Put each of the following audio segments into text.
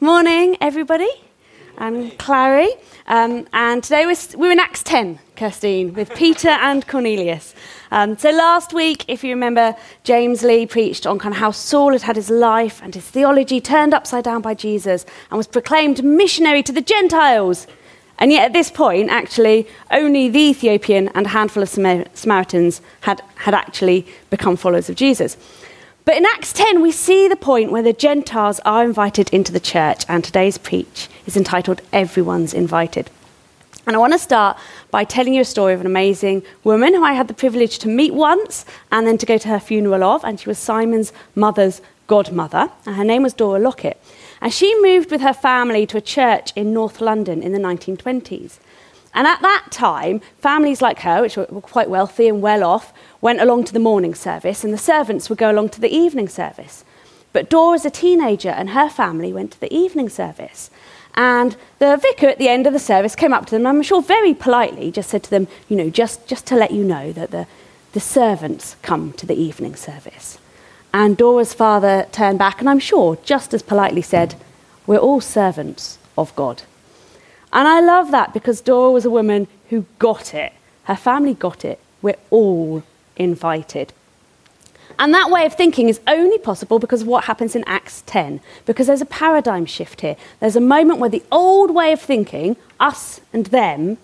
Morning, everybody. I'm Clary, um, and today we're, we're, in Acts 10, Kirstine, with Peter and Cornelius. Um, so last week, if you remember, James Lee preached on kind of how Saul had had his life and his theology turned upside down by Jesus and was proclaimed missionary to the Gentiles. And yet, at this point, actually, only the Ethiopian and a handful of Samaritans had, had actually become followers of Jesus. But in Acts 10, we see the point where the Gentiles are invited into the church, and today's preach is entitled Everyone's Invited. And I want to start by telling you a story of an amazing woman who I had the privilege to meet once and then to go to her funeral of, and she was Simon's mother's godmother, and her name was Dora Lockett. And she moved with her family to a church in North London in the 1920s. And at that time, families like her, which were quite wealthy and well off, went along to the morning service, and the servants would go along to the evening service. But Dora, as a teenager, and her family went to the evening service. And the vicar at the end of the service came up to them, and I'm sure very politely, just said to them, you know, just, just to let you know that the, the servants come to the evening service. And Dora's father turned back, and I'm sure just as politely said, We're all servants of God. And I love that because Dora was a woman who got it. Her family got it. We're all invited. And that way of thinking is only possible because of what happens in Acts 10, because there's a paradigm shift here. There's a moment where the old way of thinking, us and them,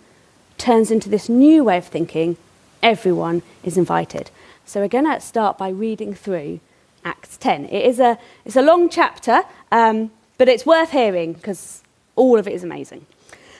turns into this new way of thinking, everyone is invited. So we're going to start by reading through Acts 10. It is a, it's a long chapter, um, but it's worth hearing because all of it is amazing.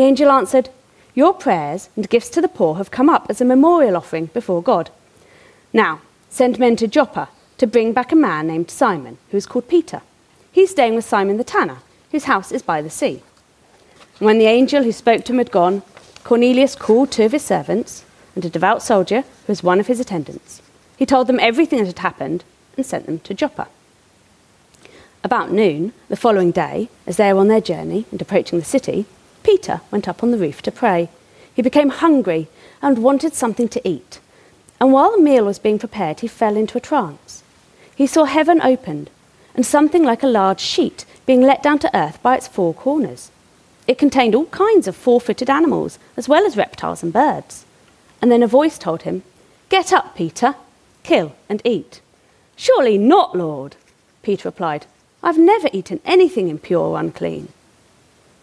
The angel answered, your prayers and gifts to the poor have come up as a memorial offering before God. Now, send men to Joppa to bring back a man named Simon, who is called Peter. He's staying with Simon the tanner, whose house is by the sea. And when the angel who spoke to him had gone, Cornelius called two of his servants and a devout soldier who was one of his attendants. He told them everything that had happened and sent them to Joppa. About noon, the following day, as they were on their journey and approaching the city, Peter went up on the roof to pray. He became hungry and wanted something to eat. And while the meal was being prepared, he fell into a trance. He saw heaven opened and something like a large sheet being let down to earth by its four corners. It contained all kinds of four footed animals, as well as reptiles and birds. And then a voice told him, Get up, Peter, kill and eat. Surely not, Lord, Peter replied. I've never eaten anything impure or unclean.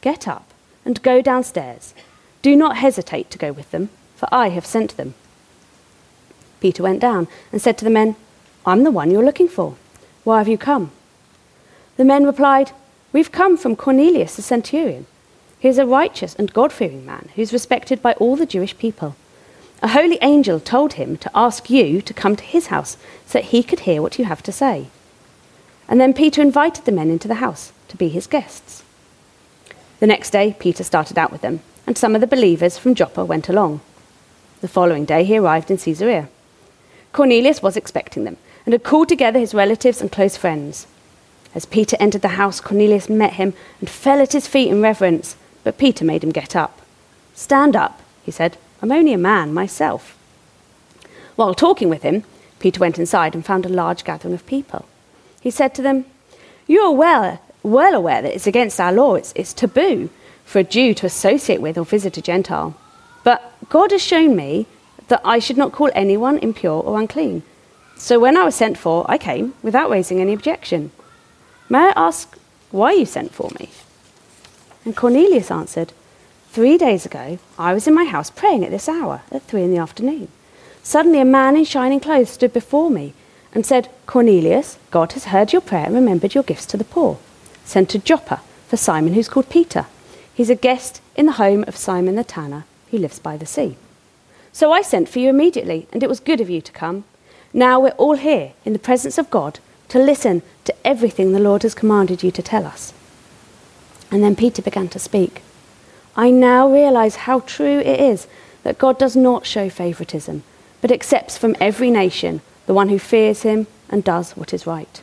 Get up and go downstairs. Do not hesitate to go with them, for I have sent them. Peter went down and said to the men, I'm the one you're looking for. Why have you come? The men replied, We've come from Cornelius the centurion. He is a righteous and God fearing man who's respected by all the Jewish people. A holy angel told him to ask you to come to his house so that he could hear what you have to say. And then Peter invited the men into the house to be his guests. The next day, Peter started out with them, and some of the believers from Joppa went along. The following day, he arrived in Caesarea. Cornelius was expecting them and had called together his relatives and close friends. As Peter entered the house, Cornelius met him and fell at his feet in reverence, but Peter made him get up. Stand up, he said. I'm only a man myself. While talking with him, Peter went inside and found a large gathering of people. He said to them, You are well well aware that it's against our law, it's, it's taboo for a Jew to associate with or visit a Gentile. But God has shown me that I should not call anyone impure or unclean. So when I was sent for, I came without raising any objection. May I ask why you sent for me? And Cornelius answered, Three days ago, I was in my house praying at this hour, at three in the afternoon. Suddenly, a man in shining clothes stood before me and said, Cornelius, God has heard your prayer and remembered your gifts to the poor. Send to Joppa for Simon, who's called Peter. He's a guest in the home of Simon the tanner, who lives by the sea. So I sent for you immediately, and it was good of you to come. Now we're all here in the presence of God to listen to everything the Lord has commanded you to tell us. And then Peter began to speak. I now realize how true it is that God does not show favoritism, but accepts from every nation the one who fears him and does what is right.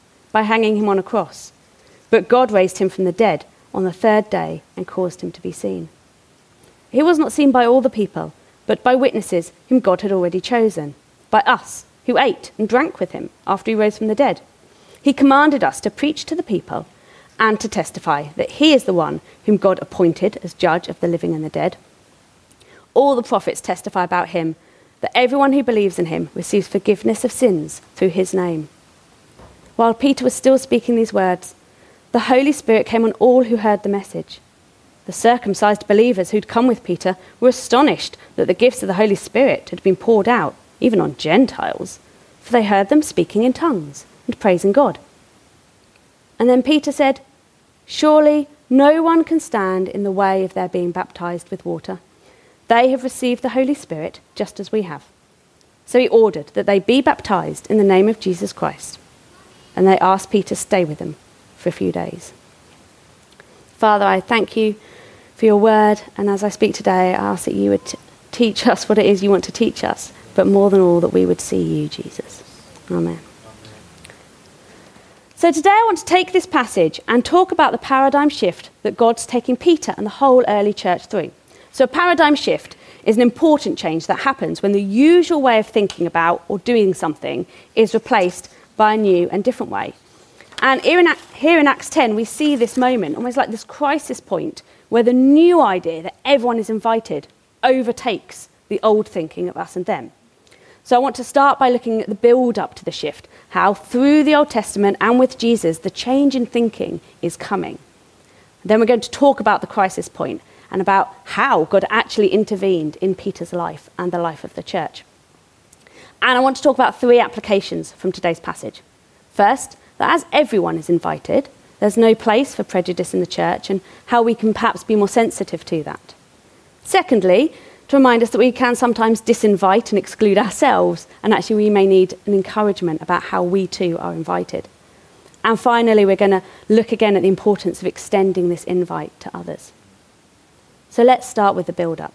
by hanging him on a cross, but God raised him from the dead on the third day and caused him to be seen. He was not seen by all the people, but by witnesses whom God had already chosen, by us who ate and drank with him after he rose from the dead. He commanded us to preach to the people and to testify that he is the one whom God appointed as judge of the living and the dead. All the prophets testify about him that everyone who believes in him receives forgiveness of sins through his name. While Peter was still speaking these words, the Holy Spirit came on all who heard the message. The circumcised believers who'd come with Peter were astonished that the gifts of the Holy Spirit had been poured out, even on Gentiles, for they heard them speaking in tongues and praising God. And then Peter said, Surely no one can stand in the way of their being baptized with water. They have received the Holy Spirit just as we have. So he ordered that they be baptized in the name of Jesus Christ. And they asked Peter to stay with them for a few days. Father, I thank you for your word. And as I speak today, I ask that you would t- teach us what it is you want to teach us, but more than all, that we would see you, Jesus. Amen. So today I want to take this passage and talk about the paradigm shift that God's taking Peter and the whole early church through. So, a paradigm shift is an important change that happens when the usual way of thinking about or doing something is replaced by a new and different way. And here in, here in Acts 10, we see this moment, almost like this crisis point, where the new idea that everyone is invited overtakes the old thinking of us and them. So I want to start by looking at the build up to the shift, how through the Old Testament and with Jesus, the change in thinking is coming. Then we're going to talk about the crisis point and about how God actually intervened in Peter's life and the life of the church. And I want to talk about three applications from today's passage. First, that as everyone is invited, there's no place for prejudice in the church and how we can perhaps be more sensitive to that. Secondly, to remind us that we can sometimes disinvite and exclude ourselves, and actually we may need an encouragement about how we too are invited. And finally, we're going to look again at the importance of extending this invite to others. So let's start with the build up.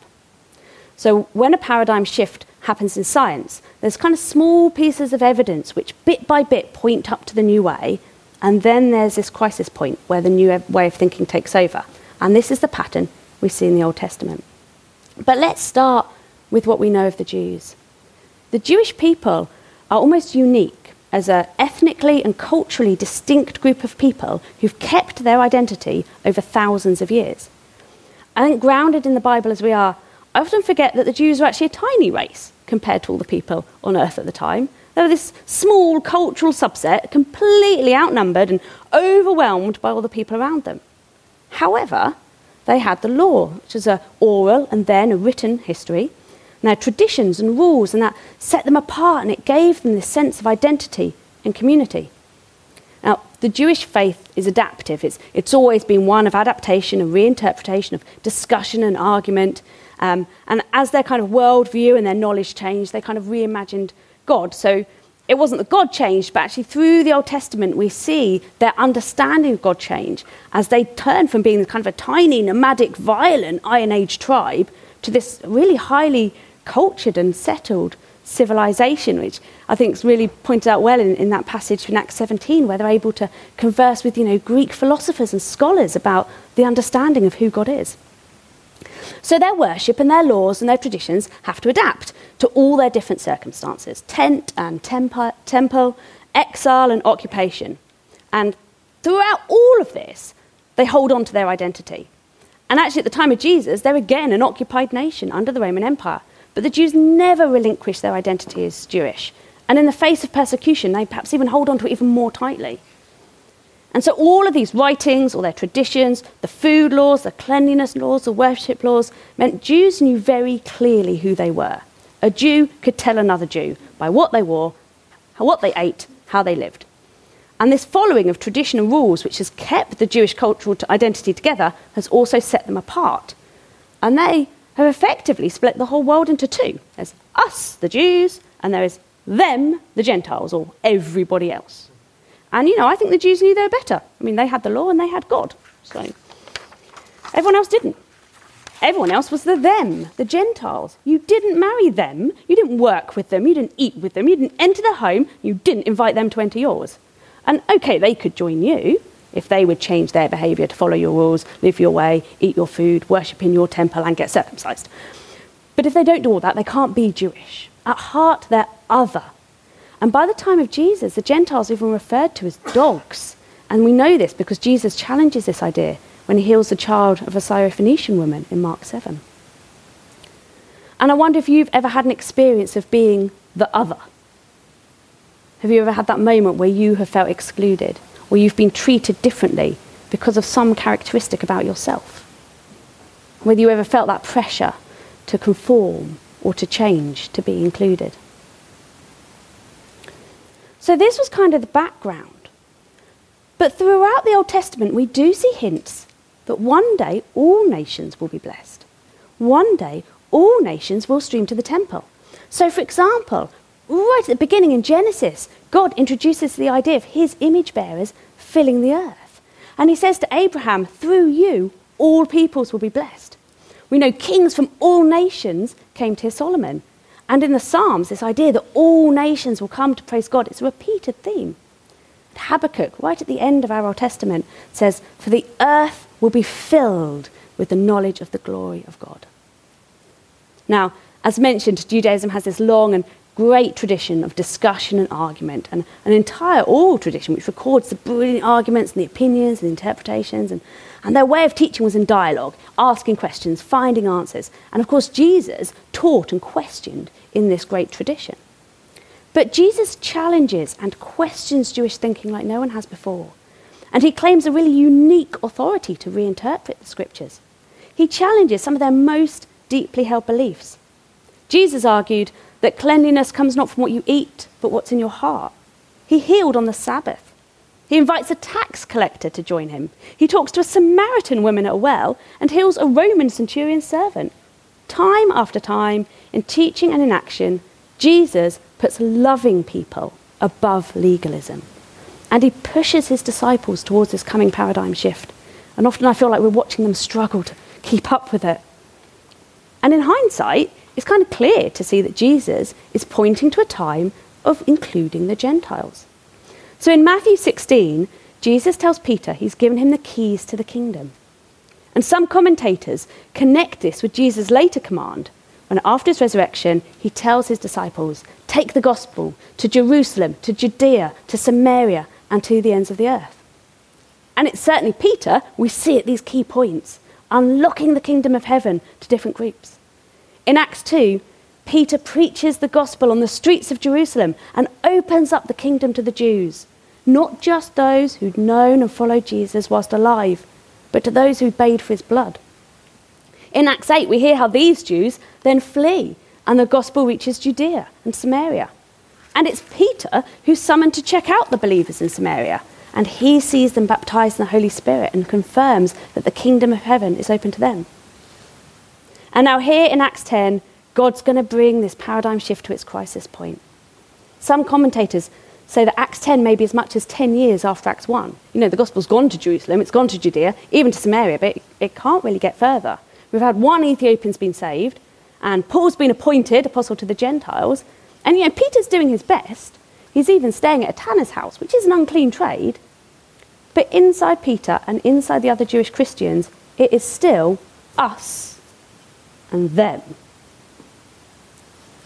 So, when a paradigm shift happens in science, there's kind of small pieces of evidence which bit by bit point up to the new way, and then there's this crisis point where the new way of thinking takes over. And this is the pattern we see in the Old Testament. But let's start with what we know of the Jews. The Jewish people are almost unique as an ethnically and culturally distinct group of people who've kept their identity over thousands of years. I think, grounded in the Bible as we are, I often forget that the Jews were actually a tiny race compared to all the people on earth at the time. They were this small cultural subset, completely outnumbered and overwhelmed by all the people around them. However, they had the law, which was an oral and then a written history, and their traditions and rules, and that set them apart and it gave them this sense of identity and community. Now, the Jewish faith is adaptive. It's, it's always been one of adaptation and reinterpretation, of discussion and argument. Um, and as their kind of worldview and their knowledge changed, they kind of reimagined God. So it wasn't that God changed, but actually through the Old Testament, we see their understanding of God change as they turn from being kind of a tiny, nomadic, violent Iron Age tribe to this really highly cultured and settled civilization, which I think is really pointed out well in, in that passage in Acts 17, where they're able to converse with you know, Greek philosophers and scholars about the understanding of who God is. So their worship and their laws and their traditions have to adapt to all their different circumstances tent and temple, exile and occupation. And throughout all of this, they hold on to their identity. And actually, at the time of Jesus, they're again an occupied nation under the Roman Empire. But the Jews never relinquish their identity as Jewish. And in the face of persecution, they perhaps even hold on to it even more tightly. And so, all of these writings, all their traditions, the food laws, the cleanliness laws, the worship laws, meant Jews knew very clearly who they were. A Jew could tell another Jew by what they wore, what they ate, how they lived. And this following of traditional rules, which has kept the Jewish cultural identity together, has also set them apart. And they have effectively split the whole world into two there's us, the Jews, and there is them, the Gentiles, or everybody else. And you know, I think the Jews knew they were better. I mean, they had the law and they had God. So everyone else didn't. Everyone else was the them, the Gentiles. You didn't marry them, you didn't work with them, you didn't eat with them, you didn't enter their home, you didn't invite them to enter yours. And okay, they could join you if they would change their behavior to follow your rules, live your way, eat your food, worship in your temple, and get circumcised. But if they don't do all that, they can't be Jewish. At heart, they're other. And by the time of Jesus, the Gentiles are even referred to as dogs. And we know this because Jesus challenges this idea when he heals the child of a Syrophoenician woman in Mark 7. And I wonder if you've ever had an experience of being the other have you ever had that moment where you have felt excluded, where you've been treated differently because of some characteristic about yourself? Whether you ever felt that pressure to conform or to change, to be included. So, this was kind of the background. But throughout the Old Testament, we do see hints that one day all nations will be blessed. One day all nations will stream to the temple. So, for example, right at the beginning in Genesis, God introduces the idea of his image bearers filling the earth. And he says to Abraham, through you, all peoples will be blessed. We know kings from all nations came to Solomon. And in the Psalms, this idea that all nations will come to praise God, it's a repeated theme. Habakkuk, right at the end of our Old Testament, says, For the earth will be filled with the knowledge of the glory of God. Now, as mentioned, Judaism has this long and great tradition of discussion and argument, and an entire oral tradition which records the brilliant arguments and the opinions and the interpretations. And, and their way of teaching was in dialogue, asking questions, finding answers. And of course, Jesus taught and questioned in this great tradition. But Jesus challenges and questions Jewish thinking like no one has before. And he claims a really unique authority to reinterpret the scriptures. He challenges some of their most deeply held beliefs. Jesus argued that cleanliness comes not from what you eat, but what's in your heart. He healed on the Sabbath. He invites a tax collector to join him. He talks to a Samaritan woman at a well and heals a Roman centurion servant. Time after time, in teaching and in action, Jesus puts loving people above legalism. And he pushes his disciples towards this coming paradigm shift. And often I feel like we're watching them struggle to keep up with it. And in hindsight, it's kind of clear to see that Jesus is pointing to a time of including the Gentiles. So in Matthew 16, Jesus tells Peter he's given him the keys to the kingdom. And some commentators connect this with Jesus' later command when, after his resurrection, he tells his disciples, Take the gospel to Jerusalem, to Judea, to Samaria, and to the ends of the earth. And it's certainly Peter, we see at these key points, unlocking the kingdom of heaven to different groups. In Acts 2, Peter preaches the gospel on the streets of Jerusalem and opens up the kingdom to the Jews, not just those who'd known and followed Jesus whilst alive, but to those who paid for his blood. In Acts 8, we hear how these Jews then flee and the gospel reaches Judea and Samaria. And it's Peter who's summoned to check out the believers in Samaria. And he sees them baptized in the Holy Spirit and confirms that the kingdom of heaven is open to them. And now, here in Acts 10, God's going to bring this paradigm shift to its crisis point. Some commentators say that Acts 10 may be as much as 10 years after Acts 1. You know, the gospel's gone to Jerusalem, it's gone to Judea, even to Samaria, but it, it can't really get further. We've had one Ethiopian's been saved, and Paul's been appointed apostle to the Gentiles, And you know, Peter's doing his best. He's even staying at a tanner's house, which is an unclean trade. But inside Peter and inside the other Jewish Christians, it is still us and them.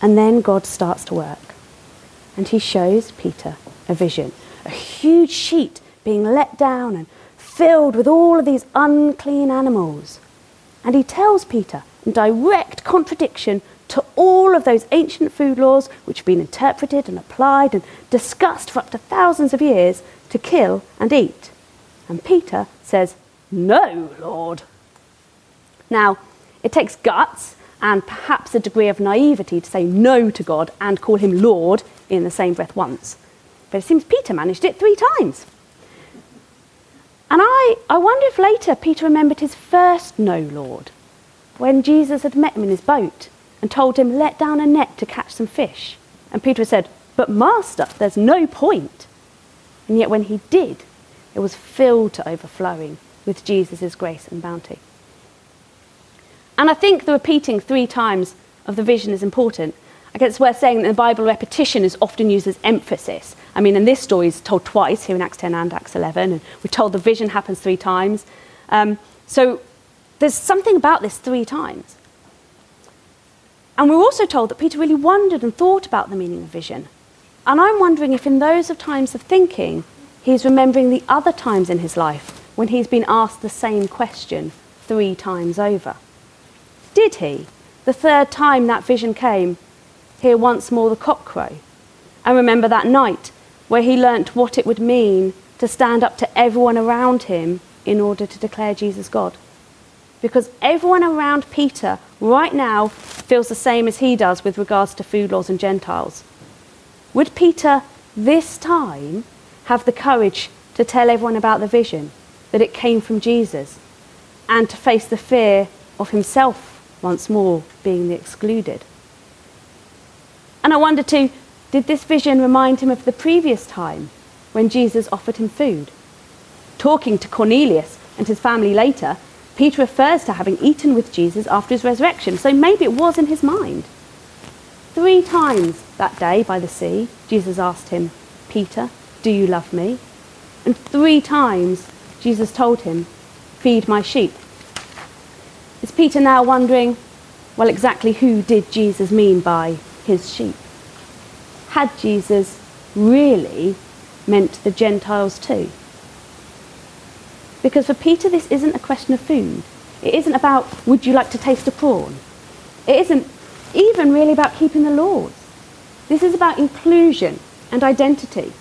And then God starts to work. And he shows Peter a vision a huge sheet being let down and filled with all of these unclean animals. And he tells Peter, in direct contradiction to all of those ancient food laws which have been interpreted and applied and discussed for up to thousands of years, to kill and eat. And Peter says, No, Lord. Now, it takes guts and perhaps a degree of naivety to say no to God and call him Lord in the same breath once. But it seems Peter managed it three times. And I, I wonder if later Peter remembered his first no, Lord, when Jesus had met him in his boat and told him, let down a net to catch some fish. And Peter said, but Master, there's no point. And yet when he did, it was filled to overflowing with Jesus' grace and bounty. And I think the repeating three times of the vision is important I guess it's worth saying that in the Bible, repetition is often used as emphasis. I mean, and this story is told twice here in Acts 10 and Acts 11, and we're told the vision happens three times. Um, so there's something about this three times. And we're also told that Peter really wondered and thought about the meaning of vision. And I'm wondering if, in those of times of thinking, he's remembering the other times in his life when he's been asked the same question three times over. Did he, the third time that vision came, hear once more the cock crow. And remember that night where he learnt what it would mean to stand up to everyone around him in order to declare Jesus God. Because everyone around Peter right now feels the same as he does with regards to food laws and Gentiles. Would Peter this time have the courage to tell everyone about the vision, that it came from Jesus, and to face the fear of himself once more being the excluded? And I wonder too, did this vision remind him of the previous time when Jesus offered him food? Talking to Cornelius and his family later, Peter refers to having eaten with Jesus after his resurrection, so maybe it was in his mind. Three times that day by the sea, Jesus asked him, Peter, do you love me? And three times Jesus told him, Feed my sheep. Is Peter now wondering, well, exactly who did Jesus mean by his sheep. Had Jesus really meant the Gentiles too? Because for Peter, this isn't a question of food. It isn't about, would you like to taste a prawn? It isn't even really about keeping the laws. This is about inclusion and identity.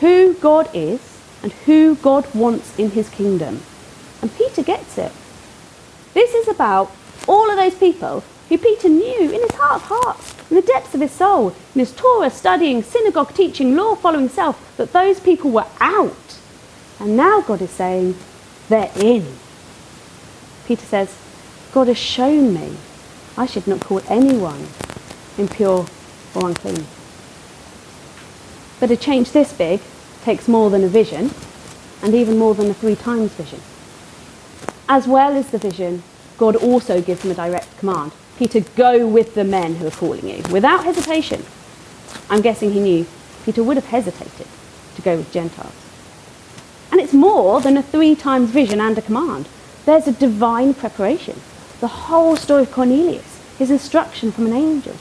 Who God is and who God wants in his kingdom. And Peter gets it. This is about all of those people who Peter knew in his heart of hearts, in the depths of his soul, in his Torah studying, synagogue teaching, law following self, that those people were out. And now God is saying, they're in. Peter says, God has shown me I should not call anyone impure or unclean. But a change this big takes more than a vision, and even more than a three times vision. As well as the vision, God also gives him a direct command. Peter, go with the men who are calling you, without hesitation. I'm guessing he knew Peter would have hesitated to go with Gentiles. And it's more than a three times vision and a command. There's a divine preparation. The whole story of Cornelius, his instruction from an angel.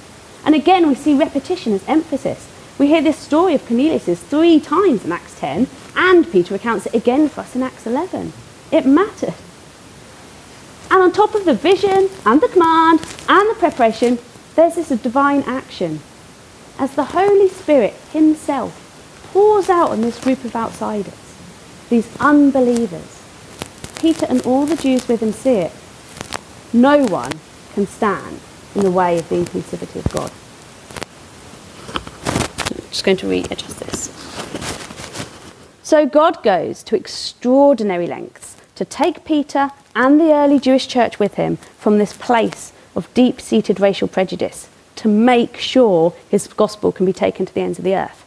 And again, we see repetition as emphasis. We hear this story of Cornelius three times in Acts 10, and Peter recounts it again for us in Acts 11. It mattered. And on top of the vision and the command and the preparation, there's this divine action. As the Holy Spirit Himself pours out on this group of outsiders, these unbelievers, Peter and all the Jews with him see it. No one can stand in the way of the inclusivity of God. I'm just going to readjust this. So God goes to extraordinary lengths to take Peter and the early Jewish church with him from this place of deep seated racial prejudice to make sure his gospel can be taken to the ends of the earth.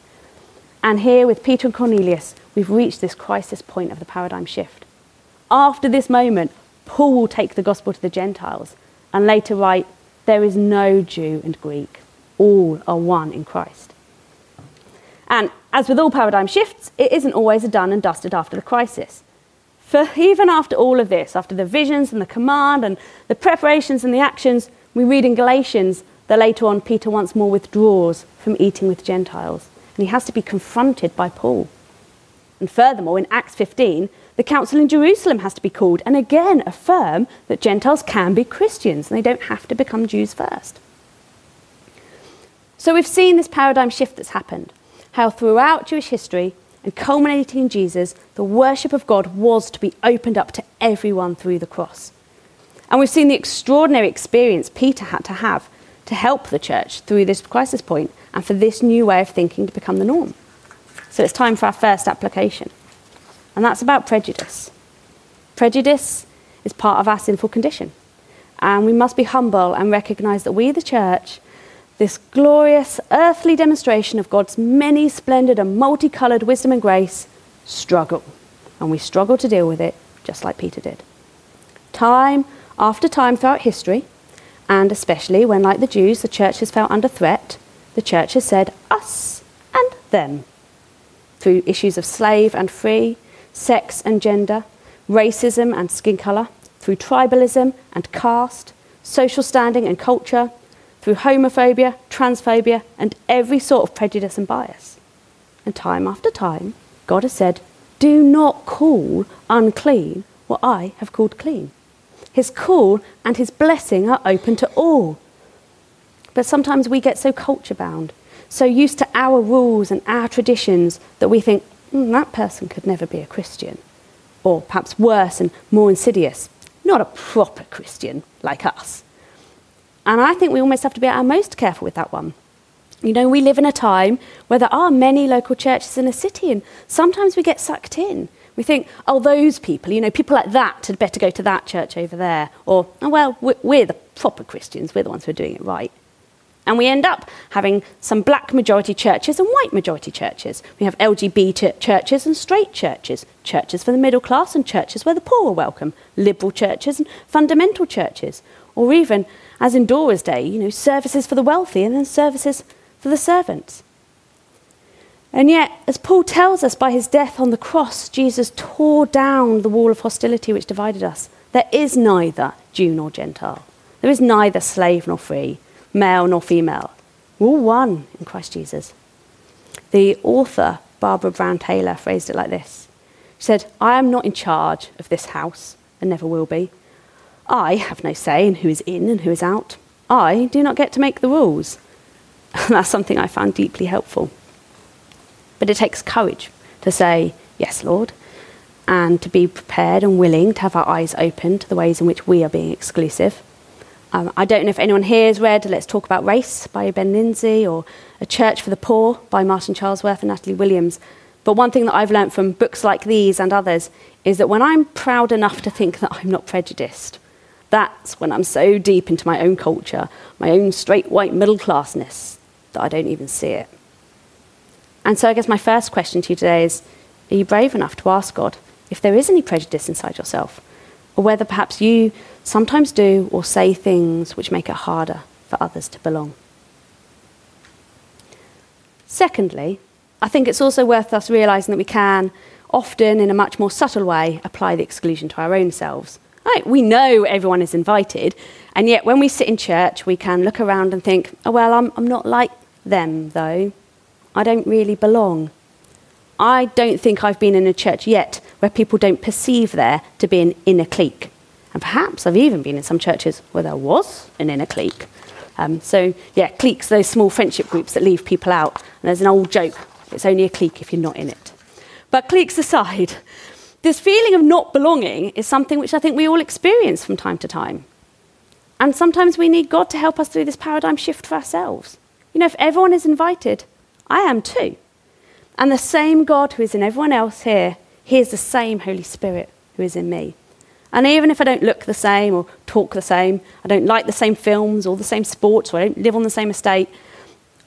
And here with Peter and Cornelius, we've reached this crisis point of the paradigm shift. After this moment, Paul will take the gospel to the Gentiles and later write, There is no Jew and Greek, All are one in Christ. And as with all paradigm shifts, it isn't always a done and dusted after the crisis. For even after all of this, after the visions and the command and the preparations and the actions, we read in Galatians that later on Peter once more withdraws from eating with Gentiles. And he has to be confronted by Paul. And furthermore, in Acts 15, the council in Jerusalem has to be called and again affirm that Gentiles can be Christians and they don't have to become Jews first. So we've seen this paradigm shift that's happened, how throughout Jewish history and culminating in Jesus, the worship of God was to be opened up to everyone through the cross. And we've seen the extraordinary experience Peter had to have to help the church through this crisis point and for this new way of thinking to become the norm. So it's time for our first application. And that's about prejudice. Prejudice is part of our sinful condition. And we must be humble and recognize that we, the church, this glorious earthly demonstration of God's many splendid and multicolored wisdom and grace, struggle. And we struggle to deal with it, just like Peter did. Time after time throughout history, and especially when, like the Jews, the church has felt under threat, the church has said us and them through issues of slave and free, sex and gender, racism and skin colour, through tribalism and caste, social standing and culture, through homophobia, transphobia, and every sort of prejudice and bias. And time after time, God has said, Do not call unclean what I have called clean. His call and his blessing are open to all. But sometimes we get so culture bound so used to our rules and our traditions that we think, mm, that person could never be a Christian. Or perhaps worse and more insidious, not a proper Christian like us. And I think we almost have to be our most careful with that one. You know, we live in a time where there are many local churches in a city, and sometimes we get sucked in. We think, oh, those people, you know, people like that had better go to that church over there. Or, oh, well, we're the proper Christians, we're the ones who are doing it right. And we end up having some black majority churches and white majority churches. We have LGBT churches and straight churches, churches for the middle class and churches where the poor are welcome, liberal churches and fundamental churches, or even, as in Dora's day, you know, services for the wealthy and then services for the servants. And yet, as Paul tells us by his death on the cross, Jesus tore down the wall of hostility which divided us. There is neither Jew nor Gentile. There is neither slave nor free male nor female. We're all one in Christ Jesus. The author, Barbara Brown Taylor, phrased it like this She said, I am not in charge of this house and never will be. I have no say in who is in and who is out. I do not get to make the rules. That's something I found deeply helpful. But it takes courage to say, Yes, Lord, and to be prepared and willing to have our eyes open to the ways in which we are being exclusive um, I don't know if anyone here has read Let's Talk About Race by Ben Lindsay or A Church for the Poor by Martin Charlesworth and Natalie Williams. But one thing that I've learned from books like these and others is that when I'm proud enough to think that I'm not prejudiced, that's when I'm so deep into my own culture, my own straight white middle classness, that I don't even see it. And so I guess my first question to you today is Are you brave enough to ask God if there is any prejudice inside yourself? Or whether perhaps you sometimes do or say things which make it harder for others to belong. Secondly, I think it's also worth us realizing that we can, often in a much more subtle way, apply the exclusion to our own selves. Right, we know everyone is invited, and yet when we sit in church, we can look around and think, oh, well, I'm, I'm not like them, though. I don't really belong. I don't think I've been in a church yet where people don't perceive there to be an inner clique. And perhaps I've even been in some churches where there was an inner clique. Um, so, yeah, cliques, those small friendship groups that leave people out. And there's an old joke it's only a clique if you're not in it. But cliques aside, this feeling of not belonging is something which I think we all experience from time to time. And sometimes we need God to help us through this paradigm shift for ourselves. You know, if everyone is invited, I am too. And the same God who is in everyone else here, He is the same Holy Spirit who is in me. And even if I don't look the same or talk the same, I don't like the same films or the same sports or I don't live on the same estate,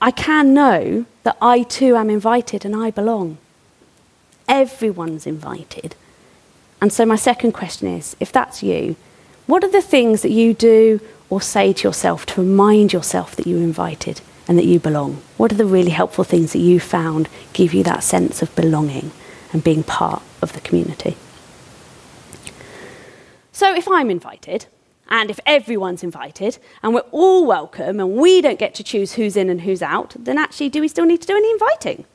I can know that I too am invited and I belong. Everyone's invited. And so, my second question is if that's you, what are the things that you do or say to yourself to remind yourself that you're invited and that you belong? What are the really helpful things that you found give you that sense of belonging and being part of the community? So if I'm invited, and if everyone's invited, and we're all welcome, and we don't get to choose who's in and who's out, then actually, do we still need to do any inviting?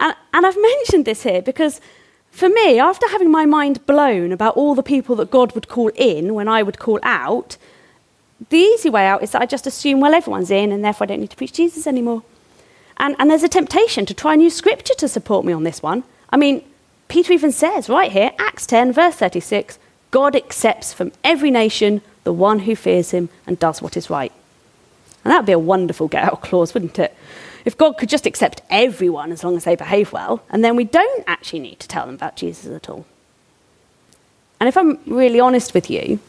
And, and I've mentioned this here because for me, after having my mind blown about all the people that God would call in when I would call out, the easy way out is that I just assume, well, everyone's in, and therefore I don't need to preach Jesus anymore. And, and there's a temptation to try and use scripture to support me on this one. I mean, Peter even says right here, Acts 10, verse 36, God accepts from every nation the one who fears him and does what is right. And that would be a wonderful get out clause, wouldn't it? If God could just accept everyone as long as they behave well, and then we don't actually need to tell them about Jesus at all. And if I'm really honest with you,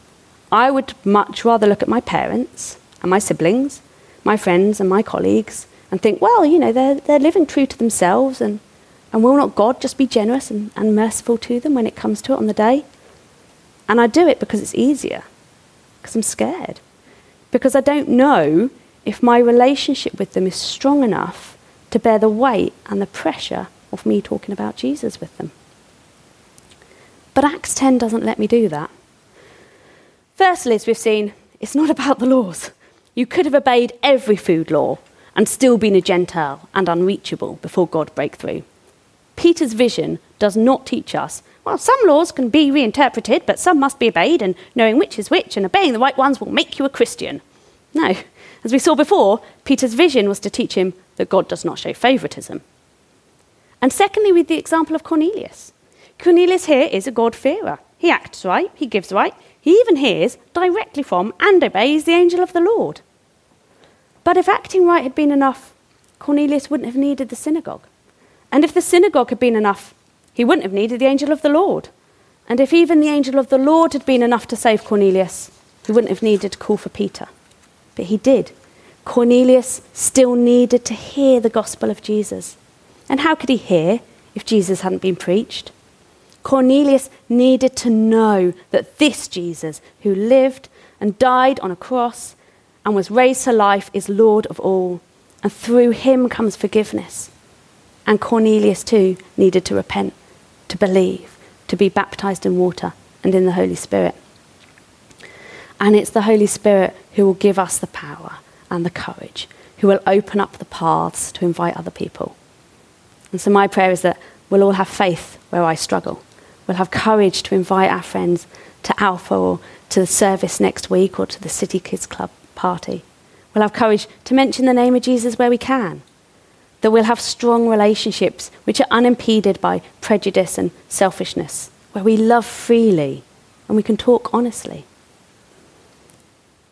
I would much rather look at my parents and my siblings, my friends and my colleagues, and think, well, you know, they're, they're living true to themselves, and, and will not God just be generous and, and merciful to them when it comes to it on the day? And I do it because it's easier, because I'm scared, because I don't know if my relationship with them is strong enough to bear the weight and the pressure of me talking about Jesus with them. But Acts 10 doesn't let me do that. Firstly, as we've seen, it's not about the laws. You could have obeyed every food law and still been a Gentile and unreachable before God break through. Peter's vision does not teach us well, some laws can be reinterpreted, but some must be obeyed, and knowing which is which and obeying the right ones will make you a Christian. No. As we saw before, Peter's vision was to teach him that God does not show favoritism. And secondly, with the example of Cornelius. Cornelius here is a God-fearer. He acts right, he gives right, he even hears directly from and obeys the angel of the Lord. But if acting right had been enough, Cornelius wouldn't have needed the synagogue. And if the synagogue had been enough, he wouldn't have needed the angel of the Lord. And if even the angel of the Lord had been enough to save Cornelius, he wouldn't have needed to call for Peter. But he did. Cornelius still needed to hear the gospel of Jesus. And how could he hear if Jesus hadn't been preached? Cornelius needed to know that this Jesus, who lived and died on a cross and was raised to life, is Lord of all. And through him comes forgiveness. And Cornelius too needed to repent to believe, to be baptized in water and in the Holy Spirit. And it's the Holy Spirit who will give us the power and the courage, who will open up the paths to invite other people. And so, my prayer is that we'll all have faith where I struggle. We'll have courage to invite our friends to Alpha or to the service next week or to the City Kids Club party. We'll have courage to mention the name of Jesus where we can that we'll have strong relationships which are unimpeded by prejudice and selfishness, where we love freely and we can talk honestly.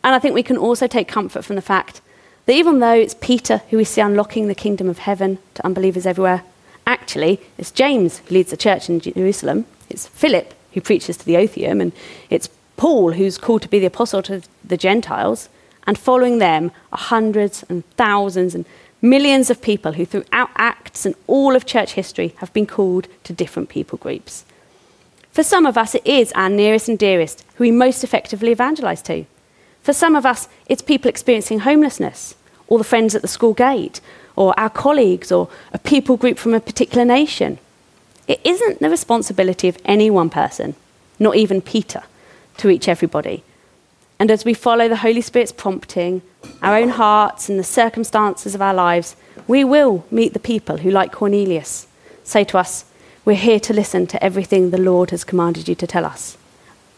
And I think we can also take comfort from the fact that even though it's Peter who we see unlocking the kingdom of heaven to unbelievers everywhere, actually it's James who leads the church in Jerusalem, it's Philip who preaches to the Otheum, and it's Paul who's called to be the apostle to the Gentiles, and following them are hundreds and thousands and Millions of people who, throughout Acts and all of church history, have been called to different people groups. For some of us, it is our nearest and dearest who we most effectively evangelize to. For some of us, it's people experiencing homelessness, or the friends at the school gate, or our colleagues, or a people group from a particular nation. It isn't the responsibility of any one person, not even Peter, to reach everybody. And as we follow the Holy Spirit's prompting, our own hearts, and the circumstances of our lives, we will meet the people who, like Cornelius, say to us, We're here to listen to everything the Lord has commanded you to tell us.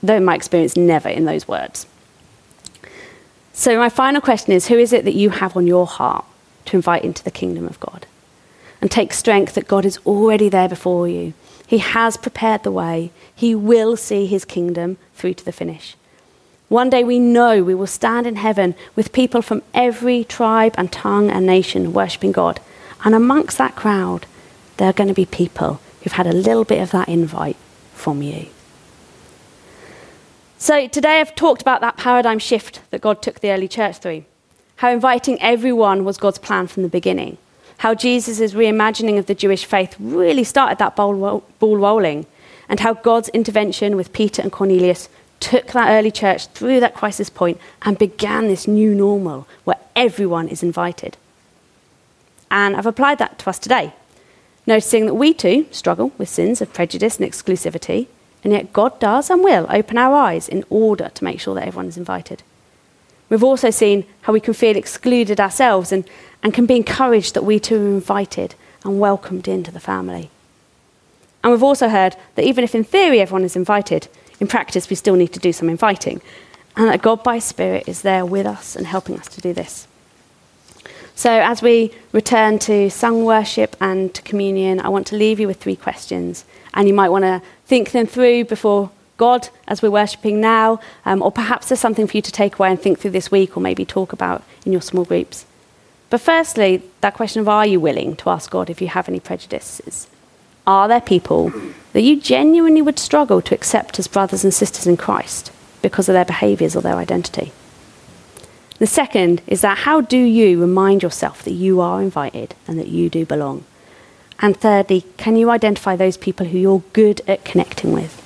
Though in my experience, never in those words. So, my final question is Who is it that you have on your heart to invite into the kingdom of God? And take strength that God is already there before you. He has prepared the way, He will see His kingdom through to the finish. One day we know we will stand in heaven with people from every tribe and tongue and nation worshipping God. And amongst that crowd, there are going to be people who've had a little bit of that invite from you. So today I've talked about that paradigm shift that God took the early church through. How inviting everyone was God's plan from the beginning. How Jesus' reimagining of the Jewish faith really started that ball, ball rolling. And how God's intervention with Peter and Cornelius took that early church through that crisis point and began this new normal where everyone is invited. and I've applied that to us today, noticing that we too struggle with sins of prejudice and exclusivity, and yet God does and will open our eyes in order to make sure that everyone is invited. We've also seen how we can feel excluded ourselves and, and can be encouraged that we too are invited and welcomed into the family. And we've also heard that even if in theory everyone is invited, in practice we still need to do some inviting, and that God by Spirit is there with us and helping us to do this. So, as we return to sung worship and to communion, I want to leave you with three questions. And you might want to think them through before God as we're worshipping now, um, or perhaps there's something for you to take away and think through this week, or maybe talk about in your small groups. But firstly, that question of are you willing to ask God if you have any prejudices? Are there people that you genuinely would struggle to accept as brothers and sisters in Christ because of their behaviours or their identity? The second is that how do you remind yourself that you are invited and that you do belong? And thirdly, can you identify those people who you're good at connecting with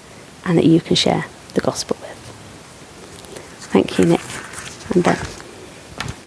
and that you can share the gospel with? Thank you, Nick and Ben.